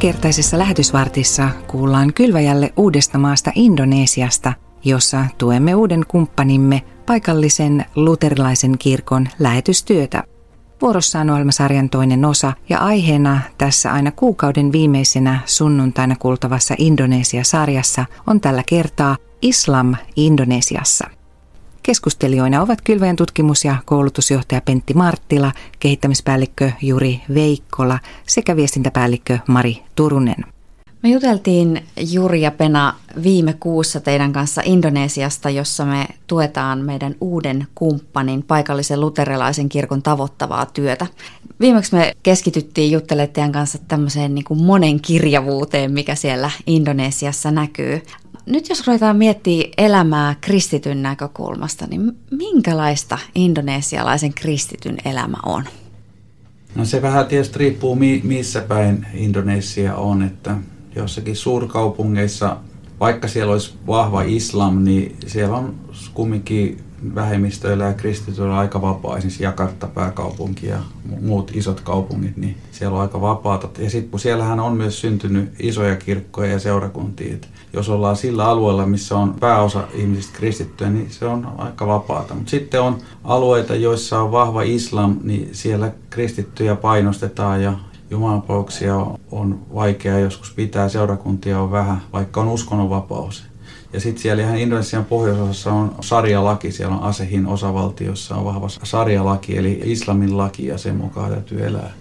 Tämänkertaisessa lähetysvartissa kuullaan kylväjälle uudesta maasta Indonesiasta, jossa tuemme uuden kumppanimme paikallisen luterilaisen kirkon lähetystyötä. Vuorossa on ohjelmasarjan toinen osa ja aiheena tässä aina kuukauden viimeisenä sunnuntaina kuultavassa Indonesia-sarjassa on tällä kertaa Islam Indonesiassa. Keskustelijoina ovat Kylväjän tutkimus- ja koulutusjohtaja Pentti Marttila, kehittämispäällikkö Juri Veikkola sekä viestintäpäällikkö Mari Turunen. Me juteltiin Juri ja Pena viime kuussa teidän kanssa Indonesiasta, jossa me tuetaan meidän uuden kumppanin paikallisen luterilaisen kirkon tavoittavaa työtä. Viimeksi me keskityttiin juttelemaan teidän kanssa tämmöiseen niin kuin monen kirjavuuteen, mikä siellä Indonesiassa näkyy. Nyt jos ruvetaan miettimään elämää kristityn näkökulmasta, niin minkälaista indonesialaisen kristityn elämä on? No se vähän tietysti riippuu missä päin Indonesia on, että jossakin suurkaupungeissa, vaikka siellä olisi vahva islam, niin siellä on kumminkin vähemmistöillä ja kristityillä aika vapaa, esimerkiksi Jakarta pääkaupunki ja muut isot kaupungit, niin siellä on aika vapaata. Ja sitten siellähän on myös syntynyt isoja kirkkoja ja seurakuntia. Et jos ollaan sillä alueella, missä on pääosa ihmisistä kristittyjä, niin se on aika vapaata. Mutta sitten on alueita, joissa on vahva islam, niin siellä kristittyjä painostetaan ja jumalanpauksia on vaikea joskus pitää, seurakuntia on vähän, vaikka on uskonnonvapaus. Ja sitten siellä ihan Indonesian pohjoisosassa on sarjalaki, siellä on Asehin osavaltiossa on vahva sarjalaki, eli islamin laki ja sen mukaan täytyy elää.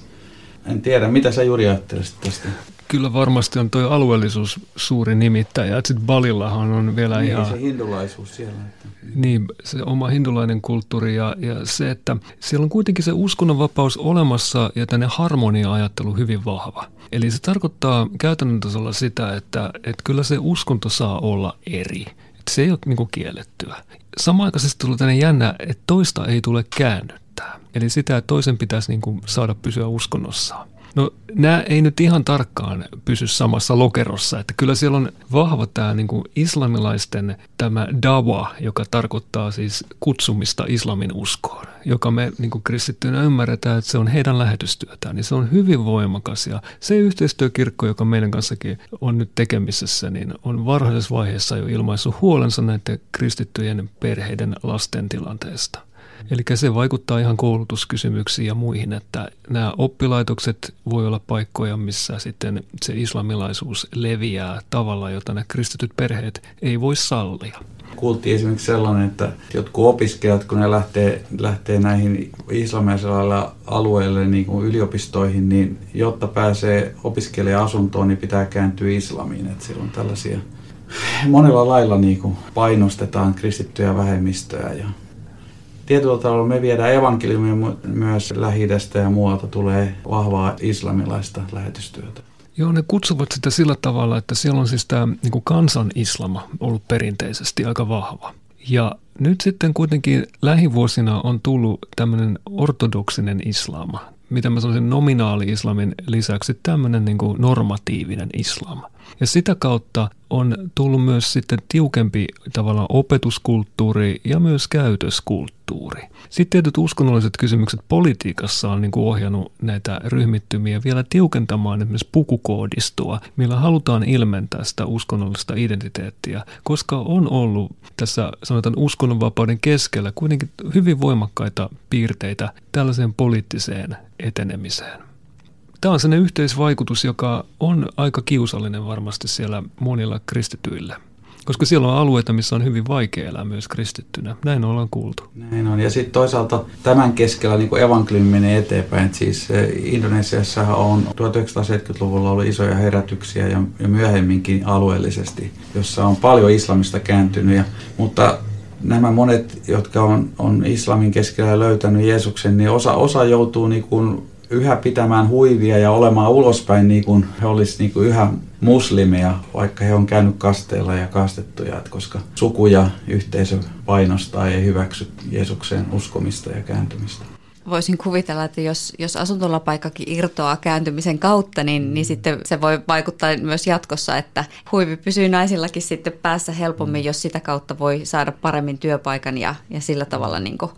En tiedä, mitä sä Juri ajattelisit tästä? Kyllä varmasti on tuo alueellisuus suuri nimittäjä. Sitten Balillahan on vielä niin, ihan... se hindulaisuus siellä. Että... Niin, se oma hindulainen kulttuuri ja, ja se, että siellä on kuitenkin se uskonnonvapaus olemassa ja tänne harmonia-ajattelu hyvin vahva. Eli se tarkoittaa käytännön tasolla sitä, että, että kyllä se uskonto saa olla eri. Että se ei ole niin kiellettyä. Samanaikaisesti tulee tänne jännä, että toista ei tule käännyttää. Eli sitä, että toisen pitäisi niin kuin saada pysyä uskonnossaan. No nämä ei nyt ihan tarkkaan pysy samassa lokerossa, että kyllä siellä on vahva tämä niin kuin islamilaisten tämä dawa, joka tarkoittaa siis kutsumista islamin uskoon, joka me niin kuin kristittyinä ymmärretään, että se on heidän lähetystyötään, niin se on hyvin voimakas ja se yhteistyökirkko, joka meidän kanssakin on nyt tekemisessä, niin on varhaisessa vaiheessa jo ilmaissut huolensa näiden kristittyjen perheiden lasten tilanteesta. Eli se vaikuttaa ihan koulutuskysymyksiin ja muihin, että nämä oppilaitokset voi olla paikkoja, missä sitten se islamilaisuus leviää tavalla, jota nämä kristityt perheet ei voi sallia. Kuultiin esimerkiksi sellainen, että jotkut opiskelijat, kun ne lähtee, lähtee näihin islamilaisilla alueille niin kuin yliopistoihin, niin jotta pääsee opiskelija-asuntoon, niin pitää kääntyä islamiin. Että siellä on tällaisia monella lailla niin kuin painostetaan kristittyjä vähemmistöjä ja Tietyllä tavalla me viedään evankeliumia myös lähi ja muualta tulee vahvaa islamilaista lähetystyötä. Joo, ne kutsuvat sitä sillä tavalla, että siellä on siis tämä niin kansan islama ollut perinteisesti aika vahva. Ja nyt sitten kuitenkin lähivuosina on tullut tämmöinen ortodoksinen islama, mitä mä sanoisin nominaali-islamin lisäksi tämmöinen niin normatiivinen islam. Ja sitä kautta on tullut myös sitten tiukempi tavallaan opetuskulttuuri ja myös käytöskulttuuri. Sitten tietyt uskonnolliset kysymykset politiikassa on niin kuin ohjannut näitä ryhmittymiä vielä tiukentamaan esimerkiksi pukukoodistoa, millä halutaan ilmentää sitä uskonnollista identiteettiä, koska on ollut tässä sanotaan uskonnonvapauden keskellä kuitenkin hyvin voimakkaita piirteitä tällaiseen poliittiseen etenemiseen. Tämä on sellainen yhteisvaikutus, joka on aika kiusallinen varmasti siellä monilla kristityillä. Koska siellä on alueita, missä on hyvin vaikea elää myös kristittynä. Näin ollaan kuultu. Näin on. Ja sitten toisaalta tämän keskellä niin evankeliumi menee eteenpäin. Et siis eh, Indonesiassa on 1970-luvulla ollut isoja herätyksiä ja, ja myöhemminkin alueellisesti, jossa on paljon islamista kääntynyt. Ja, mutta nämä monet, jotka on, on islamin keskellä löytänyt Jeesuksen, niin osa, osa joutuu niin kuin yhä pitämään huivia ja olemaan ulospäin niin kuin he olisivat niin kuin yhä muslimeja, vaikka he on käynyt kasteella ja kastettuja, että koska suku ja yhteisö painostaa ja hyväksy Jeesukseen uskomista ja kääntymistä. Voisin kuvitella, että jos, jos asuntolapaikkakin irtoaa kääntymisen kautta, niin, niin sitten se voi vaikuttaa myös jatkossa, että huivi pysyy naisillakin sitten päässä helpommin, jos sitä kautta voi saada paremmin työpaikan ja, ja sillä tavalla niin kuin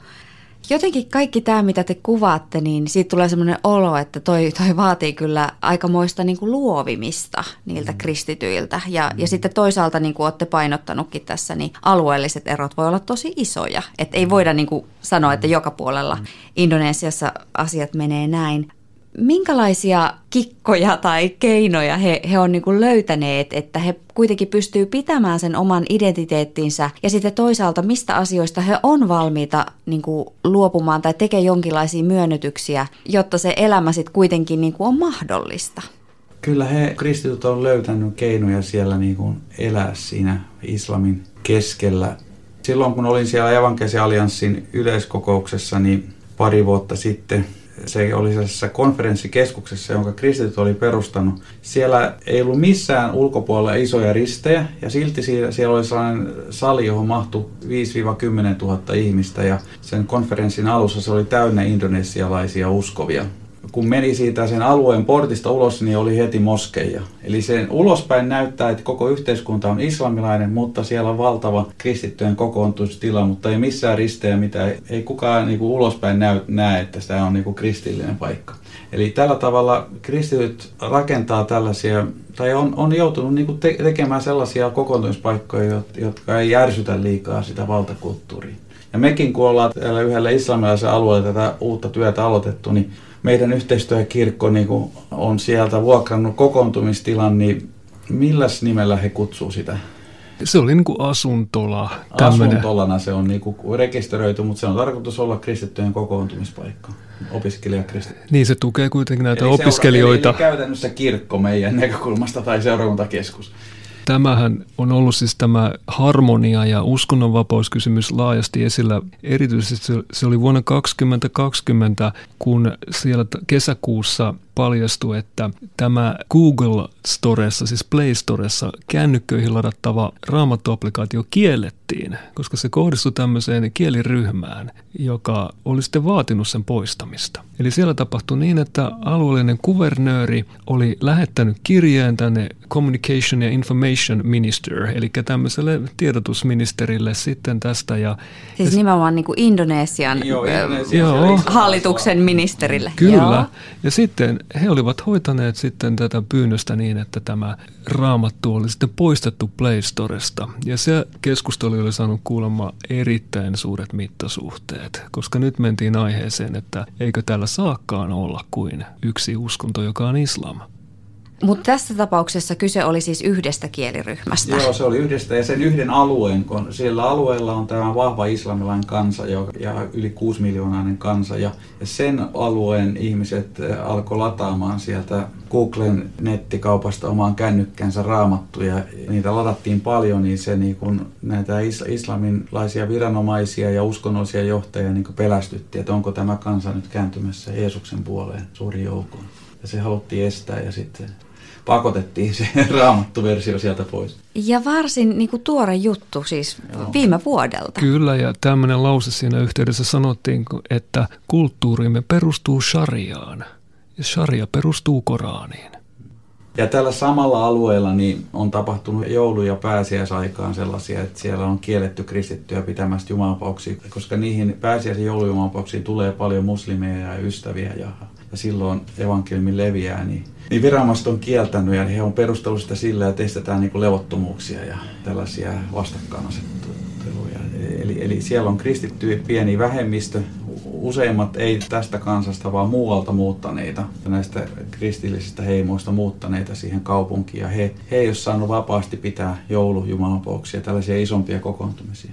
Jotenkin kaikki tämä, mitä te kuvaatte, niin siitä tulee semmoinen olo, että toi, toi vaatii kyllä aikamoista niin kuin luovimista niiltä mm. kristityiltä. Ja, ja sitten toisaalta, niin kuin olette painottanutkin tässä, niin alueelliset erot voi olla tosi isoja. Että ei voida niin kuin sanoa, että joka puolella Indonesiassa asiat menee näin minkälaisia kikkoja tai keinoja he, he on niin kuin löytäneet, että he kuitenkin pystyy pitämään sen oman identiteettinsä ja sitten toisaalta mistä asioista he on valmiita niin kuin luopumaan tai tekee jonkinlaisia myönnytyksiä, jotta se elämä sitten kuitenkin niin kuin on mahdollista? Kyllä he kristityt on löytänyt keinoja siellä niin kuin elää siinä islamin keskellä. Silloin kun olin siellä Evankelisen allianssin yleiskokouksessa, niin pari vuotta sitten – se oli sellaisessa konferenssikeskuksessa, jonka kristityt oli perustanut. Siellä ei ollut missään ulkopuolella isoja ristejä ja silti siellä, oli sellainen sali, johon mahtui 5-10 000 ihmistä ja sen konferenssin alussa se oli täynnä indonesialaisia uskovia kun meni siitä sen alueen portista ulos, niin oli heti moskeija. Eli sen ulospäin näyttää, että koko yhteiskunta on islamilainen, mutta siellä on valtava kristittyjen kokoontuistila, mutta ei missään ristejä, mitä ei, kukaan niin kuin ulospäin näy, näe, että tämä on niin kuin kristillinen paikka. Eli tällä tavalla kristityt rakentaa tällaisia, tai on, on joutunut niin kuin te, tekemään sellaisia kokoontumispaikkoja, jotka ei järsytä liikaa sitä valtakulttuuria. Ja mekin, kun ollaan täällä yhdellä islamilaisen alueella tätä uutta työtä aloitettu, niin meidän yhteistyökirkko niin kuin on sieltä vuokrannut kokoontumistilan, niin milläs nimellä he kutsuu sitä? Se oli niin kuin asuntola. Tämmönen. Asuntolana se on niin kuin rekisteröity, mutta se on tarkoitus olla kristittyjen kokoontumispaikka. Opiskelijakristitty. Niin, se tukee kuitenkin näitä eli opiskelijoita. Seura- eli käytännössä kirkko meidän näkökulmasta tai seurakuntakeskus. Tämähän on ollut siis tämä harmonia ja uskonnonvapauskysymys laajasti esillä. Erityisesti se oli vuonna 2020, kun siellä kesäkuussa paljastui, että tämä Google Storessa, siis Play Storessa, kännykköihin ladattava raamattuaplikaatio kiellettiin, koska se kohdistui tämmöiseen kieliryhmään, joka oli sitten vaatinut sen poistamista. Eli siellä tapahtui niin, että alueellinen kuvernööri oli lähettänyt kirjeen tänne Communication ja Information Minister, eli tämmöiselle tiedotusministerille sitten tästä. Ja, siis nimenomaan niin kuin Indonesian, joo, Indonesian joo, hallituksen ministerille. Kyllä. Joo. Ja sitten he olivat hoitaneet sitten tätä pyynnöstä niin, että tämä raamattu oli sitten poistettu Play Storesta. Ja se keskustelu oli saanut kuulemma erittäin suuret mittasuhteet, koska nyt mentiin aiheeseen, että eikö täällä saakkaan olla kuin yksi uskonto, joka on islam. Mutta tässä tapauksessa kyse oli siis yhdestä kieliryhmästä. Joo, se oli yhdestä ja sen yhden alueen, kun siellä alueella on tämä vahva islamilainen kansa ja yli 6 miljoonainen kansa. Ja, ja sen alueen ihmiset äh, alkoi lataamaan sieltä Googlen nettikaupasta omaan kännykkänsä raamattuja. Niitä ladattiin paljon, niin se niin kun näitä islamilaisia viranomaisia ja uskonnollisia johtajia niin pelästytti, että onko tämä kansa nyt kääntymässä Jeesuksen puoleen suuri joukkoon. Ja se haluttiin estää ja sitten pakotettiin se raamattu-versio sieltä pois. Ja varsin niin kuin tuore juttu siis Joo. viime vuodelta. Kyllä, ja tämmöinen lause siinä yhteydessä sanottiin, että kulttuurimme perustuu shariaan, ja sharia perustuu Koraaniin. Ja tällä samalla alueella niin on tapahtunut joulu- ja pääsiäisaikaan sellaisia, että siellä on kielletty kristittyä pitämästä jumalanpauksia, koska niihin pääsiäisen joulujumalanpauksiin tulee paljon muslimeja ja ystäviä ja, ja silloin evankeliumi leviää, niin niin viranomaiset on kieltänyt ja he on perustellut sitä sillä, että estetään niin kuin levottomuuksia ja tällaisia vastakkainasetteluja. Eli, eli siellä on kristitty pieni vähemmistö, useimmat ei tästä kansasta, vaan muualta muuttaneita, näistä kristillisistä heimoista muuttaneita siihen kaupunkiin. Ja he, he ei ole saanut vapaasti pitää joulujumalanpauksia, tällaisia isompia kokoontumisia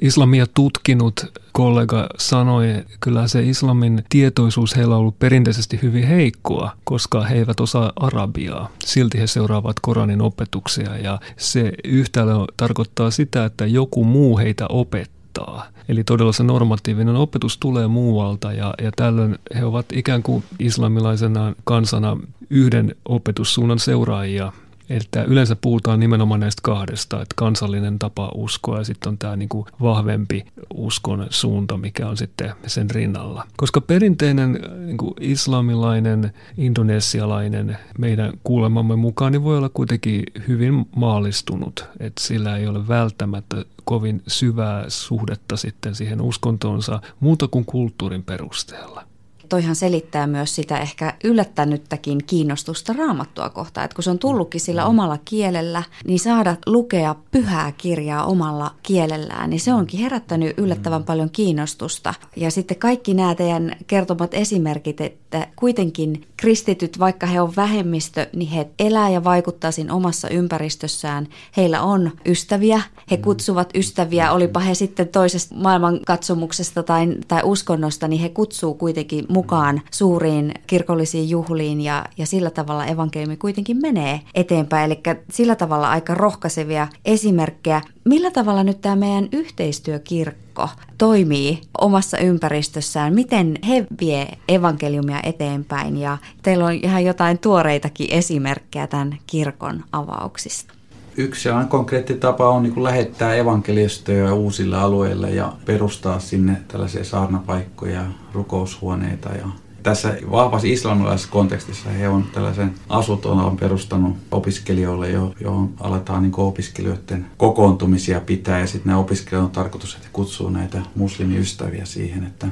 islamia tutkinut kollega sanoi, että kyllä se islamin tietoisuus heillä on ollut perinteisesti hyvin heikkoa, koska he eivät osaa arabiaa. Silti he seuraavat Koranin opetuksia ja se yhtälö tarkoittaa sitä, että joku muu heitä opettaa. Eli todella se normatiivinen opetus tulee muualta ja, ja tällöin he ovat ikään kuin islamilaisena kansana yhden opetussuunnan seuraajia Että yleensä puhutaan nimenomaan näistä kahdesta, että kansallinen tapa uskoa ja sitten on tämä niin kuin vahvempi uskon suunta, mikä on sitten sen rinnalla. Koska perinteinen niin kuin islamilainen, indonesialainen meidän kuulemamme mukaan niin voi olla kuitenkin hyvin maallistunut, että sillä ei ole välttämättä kovin syvää suhdetta sitten siihen uskontoonsa muuta kuin kulttuurin perusteella toihan selittää myös sitä ehkä yllättänyttäkin kiinnostusta raamattua kohtaan. Että kun se on tullutkin sillä mm. omalla kielellä, niin saada lukea pyhää kirjaa omalla kielellään, niin se onkin herättänyt yllättävän mm. paljon kiinnostusta. Ja sitten kaikki nämä teidän kertomat esimerkit, että kuitenkin kristityt, vaikka he on vähemmistö, niin he elää ja vaikuttaa siinä omassa ympäristössään. Heillä on ystäviä, he mm. kutsuvat ystäviä, olipa he sitten toisesta maailmankatsomuksesta tai, tai uskonnosta, niin he kutsuu kuitenkin mukaan suuriin kirkollisiin juhliin ja, ja sillä tavalla evankeliumi kuitenkin menee eteenpäin. Eli sillä tavalla aika rohkaisevia esimerkkejä. Millä tavalla nyt tämä meidän yhteistyökirkko toimii omassa ympäristössään? Miten he vie evankeliumia eteenpäin? Ja teillä on ihan jotain tuoreitakin esimerkkejä tämän kirkon avauksista yksi on konkreetti tapa on niin lähettää evankelistoja uusille alueille ja perustaa sinne tällaisia saarnapaikkoja, rukoushuoneita ja tässä vahvasti islamilaisessa kontekstissa he on tällaisen asuton on perustanut opiskelijoille, johon aletaan niin opiskelijoiden kokoontumisia pitää. Ja sitten nämä opiskelijat on tarkoitus, että kutsuu näitä muslimiystäviä siihen, että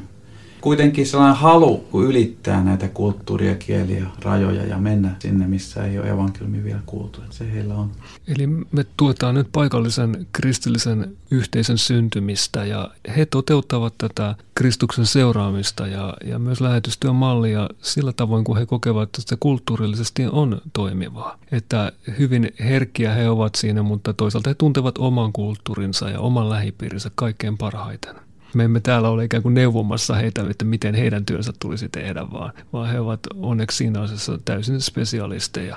kuitenkin sellainen halu ylittää näitä kulttuuria, kieliä, rajoja ja mennä sinne, missä ei ole evankeliumi vielä kuultu. Se heillä on. Eli me tuetaan nyt paikallisen kristillisen yhteisön syntymistä ja he toteuttavat tätä Kristuksen seuraamista ja, ja myös lähetystyön mallia sillä tavoin, kun he kokevat, että se kulttuurillisesti on toimivaa. Että hyvin herkkiä he ovat siinä, mutta toisaalta he tuntevat oman kulttuurinsa ja oman lähipiirinsä kaikkein parhaiten me emme täällä ole ikään kuin neuvomassa heitä, että miten heidän työnsä tulisi tehdä, vaan, vaan he ovat onneksi siinä asiassa täysin spesialisteja.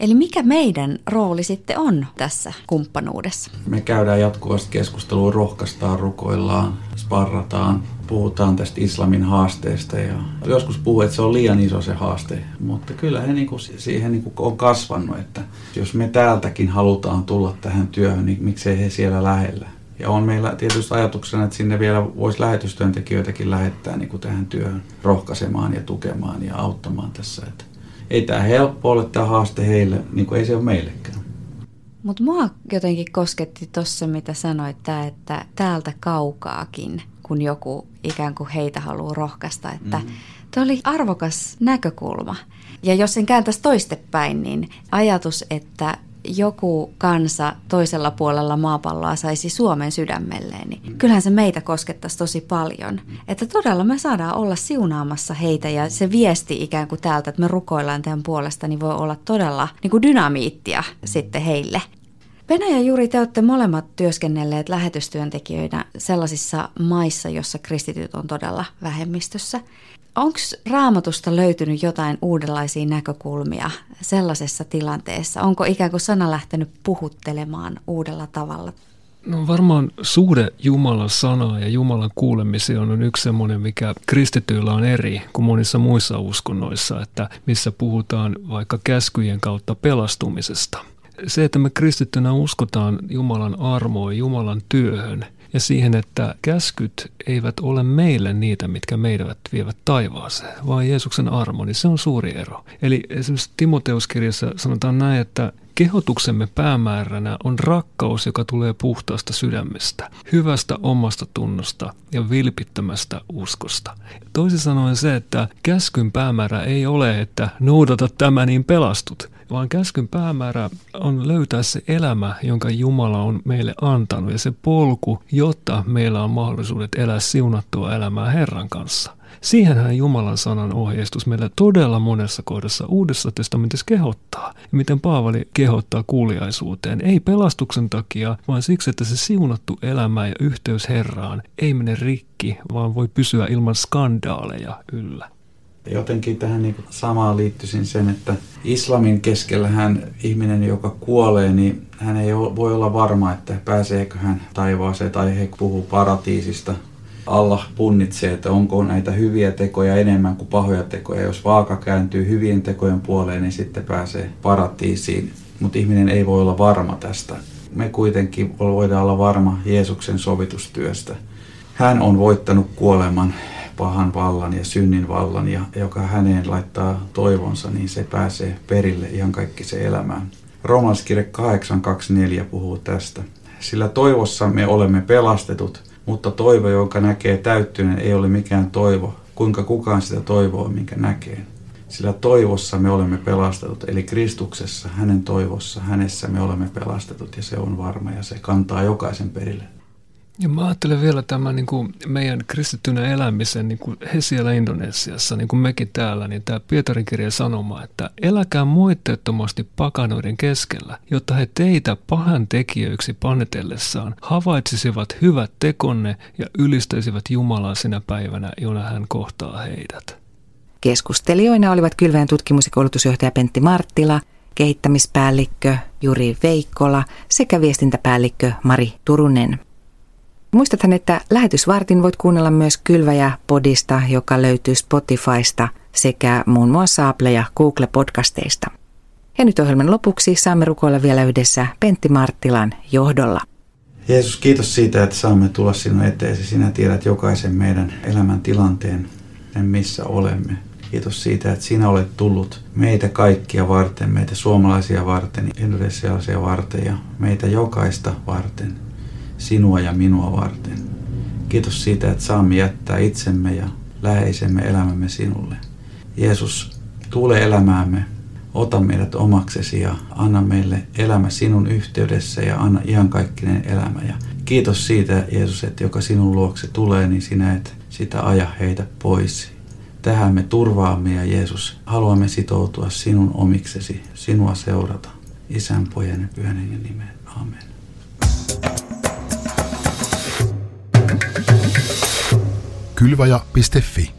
Eli mikä meidän rooli sitten on tässä kumppanuudessa? Me käydään jatkuvasti keskustelua, rohkaistaan, rukoillaan, sparrataan, puhutaan tästä islamin haasteesta ja joskus puhuu, että se on liian iso se haaste, mutta kyllä he niinku siihen niinku on kasvanut, että jos me täältäkin halutaan tulla tähän työhön, niin miksei he siellä lähellä. Ja on meillä tietysti ajatuksena, että sinne vielä voisi lähetystyöntekijöitäkin lähettää niin kuin tähän työhön rohkaisemaan ja tukemaan ja auttamaan tässä. Että ei tämä helppo ole tämä haaste heille, niin kuin ei se ole meillekään. Mutta mua jotenkin kosketti tuossa, mitä sanoit, tää, että täältä kaukaakin, kun joku ikään kuin heitä haluaa rohkaista, että mm. Tuo oli arvokas näkökulma. Ja jos sen kääntäisi toistepäin, niin ajatus, että joku kansa toisella puolella maapalloa saisi Suomen sydämelleen, niin kyllähän se meitä koskettaisi tosi paljon. Että todella me saadaan olla siunaamassa heitä ja se viesti ikään kuin täältä, että me rukoillaan tämän puolesta, niin voi olla todella niin kuin dynamiittia sitten heille. Venä ja Juri, te olette molemmat työskennelleet lähetystyöntekijöinä sellaisissa maissa, jossa kristityt on todella vähemmistössä. Onko raamatusta löytynyt jotain uudenlaisia näkökulmia sellaisessa tilanteessa? Onko ikään kuin sana lähtenyt puhuttelemaan uudella tavalla? No varmaan suhde Jumalan sanaa ja Jumalan kuulemiseen on yksi semmoinen, mikä kristityillä on eri kuin monissa muissa uskonnoissa, että missä puhutaan vaikka käskyjen kautta pelastumisesta. Se, että me kristittynä uskotaan Jumalan armoon, Jumalan työhön – ja siihen, että käskyt eivät ole meille niitä, mitkä meidät vievät taivaaseen, vaan Jeesuksen armo, niin se on suuri ero. Eli esimerkiksi Timoteuskirjassa sanotaan näin, että kehotuksemme päämääränä on rakkaus, joka tulee puhtaasta sydämestä, hyvästä omasta tunnosta ja vilpittömästä uskosta. Toisin sanoen se, että käskyn päämäärä ei ole, että noudata tämä niin pelastut, vaan käskyn päämäärä on löytää se elämä, jonka Jumala on meille antanut ja se polku, jotta meillä on mahdollisuudet elää siunattua elämää Herran kanssa. Siihenhän Jumalan sanan ohjeistus meillä todella monessa kohdassa Uudessa testamentissa kehottaa. Miten Paavali kehottaa kuuliaisuuteen, ei pelastuksen takia, vaan siksi, että se siunattu elämä ja yhteys Herraan ei mene rikki, vaan voi pysyä ilman skandaaleja yllä. Jotenkin tähän niin samaan liittyisin sen, että islamin keskellähän ihminen, joka kuolee, niin hän ei voi olla varma, että pääseekö hän taivaaseen tai he puhuu paratiisista. Allah punnitsee, että onko näitä hyviä tekoja enemmän kuin pahoja tekoja. Jos vaaka kääntyy hyvien tekojen puoleen, niin sitten pääsee paratiisiin. mutta ihminen ei voi olla varma tästä. Me kuitenkin voidaan olla varma Jeesuksen sovitustyöstä. Hän on voittanut kuoleman, pahan vallan ja synnin vallan, ja joka häneen laittaa toivonsa, niin se pääsee perille ihan kaikki se elämään. Romalskirje 8.24 puhuu tästä. Sillä toivossa me olemme pelastetut, mutta toivo, jonka näkee täyttyneen, ei ole mikään toivo, kuinka kukaan sitä toivoo, minkä näkee. Sillä toivossa me olemme pelastetut, eli Kristuksessa, hänen toivossa, hänessä me olemme pelastetut ja se on varma ja se kantaa jokaisen perille. Ja mä ajattelen vielä tämän niin kuin meidän kristittynä elämisen, niin kuin he siellä Indonesiassa, niin kuin mekin täällä, niin tämä Pietarin kirja sanoma, että eläkää moitteettomasti pakanoiden keskellä, jotta he teitä pahan tekijöiksi panetellessaan havaitsisivat hyvät tekonne ja ylistäisivät Jumalaa sinä päivänä, jona hän kohtaa heidät. Keskustelijoina olivat Kylväjän tutkimus- ja koulutusjohtaja Pentti Marttila, kehittämispäällikkö Juri Veikkola sekä viestintäpäällikkö Mari Turunen. Muistathan, että lähetysvartin voit kuunnella myös Kylväjä-podista, joka löytyy Spotifysta sekä muun muassa Apple ja Google-podcasteista. Ja nyt ohjelman lopuksi saamme rukoilla vielä yhdessä Pentti Marttilan johdolla. Jeesus, kiitos siitä, että saamme tulla sinun eteesi. Sinä tiedät jokaisen meidän elämän tilanteen, missä olemme. Kiitos siitä, että sinä olet tullut meitä kaikkia varten, meitä suomalaisia varten, indonesialaisia varten ja meitä jokaista varten – sinua ja minua varten. Kiitos siitä, että saamme jättää itsemme ja läheisemme elämämme sinulle. Jeesus, tule elämäämme, ota meidät omaksesi ja anna meille elämä sinun yhteydessä ja anna iankaikkinen elämä. Ja kiitos siitä, Jeesus, että joka sinun luokse tulee, niin sinä et sitä aja heitä pois. Tähän me turvaamme ja Jeesus, haluamme sitoutua sinun omiksesi, sinua seurata. Isän, pojan ja pyhän nimeen. Amen. kylvaja.fi.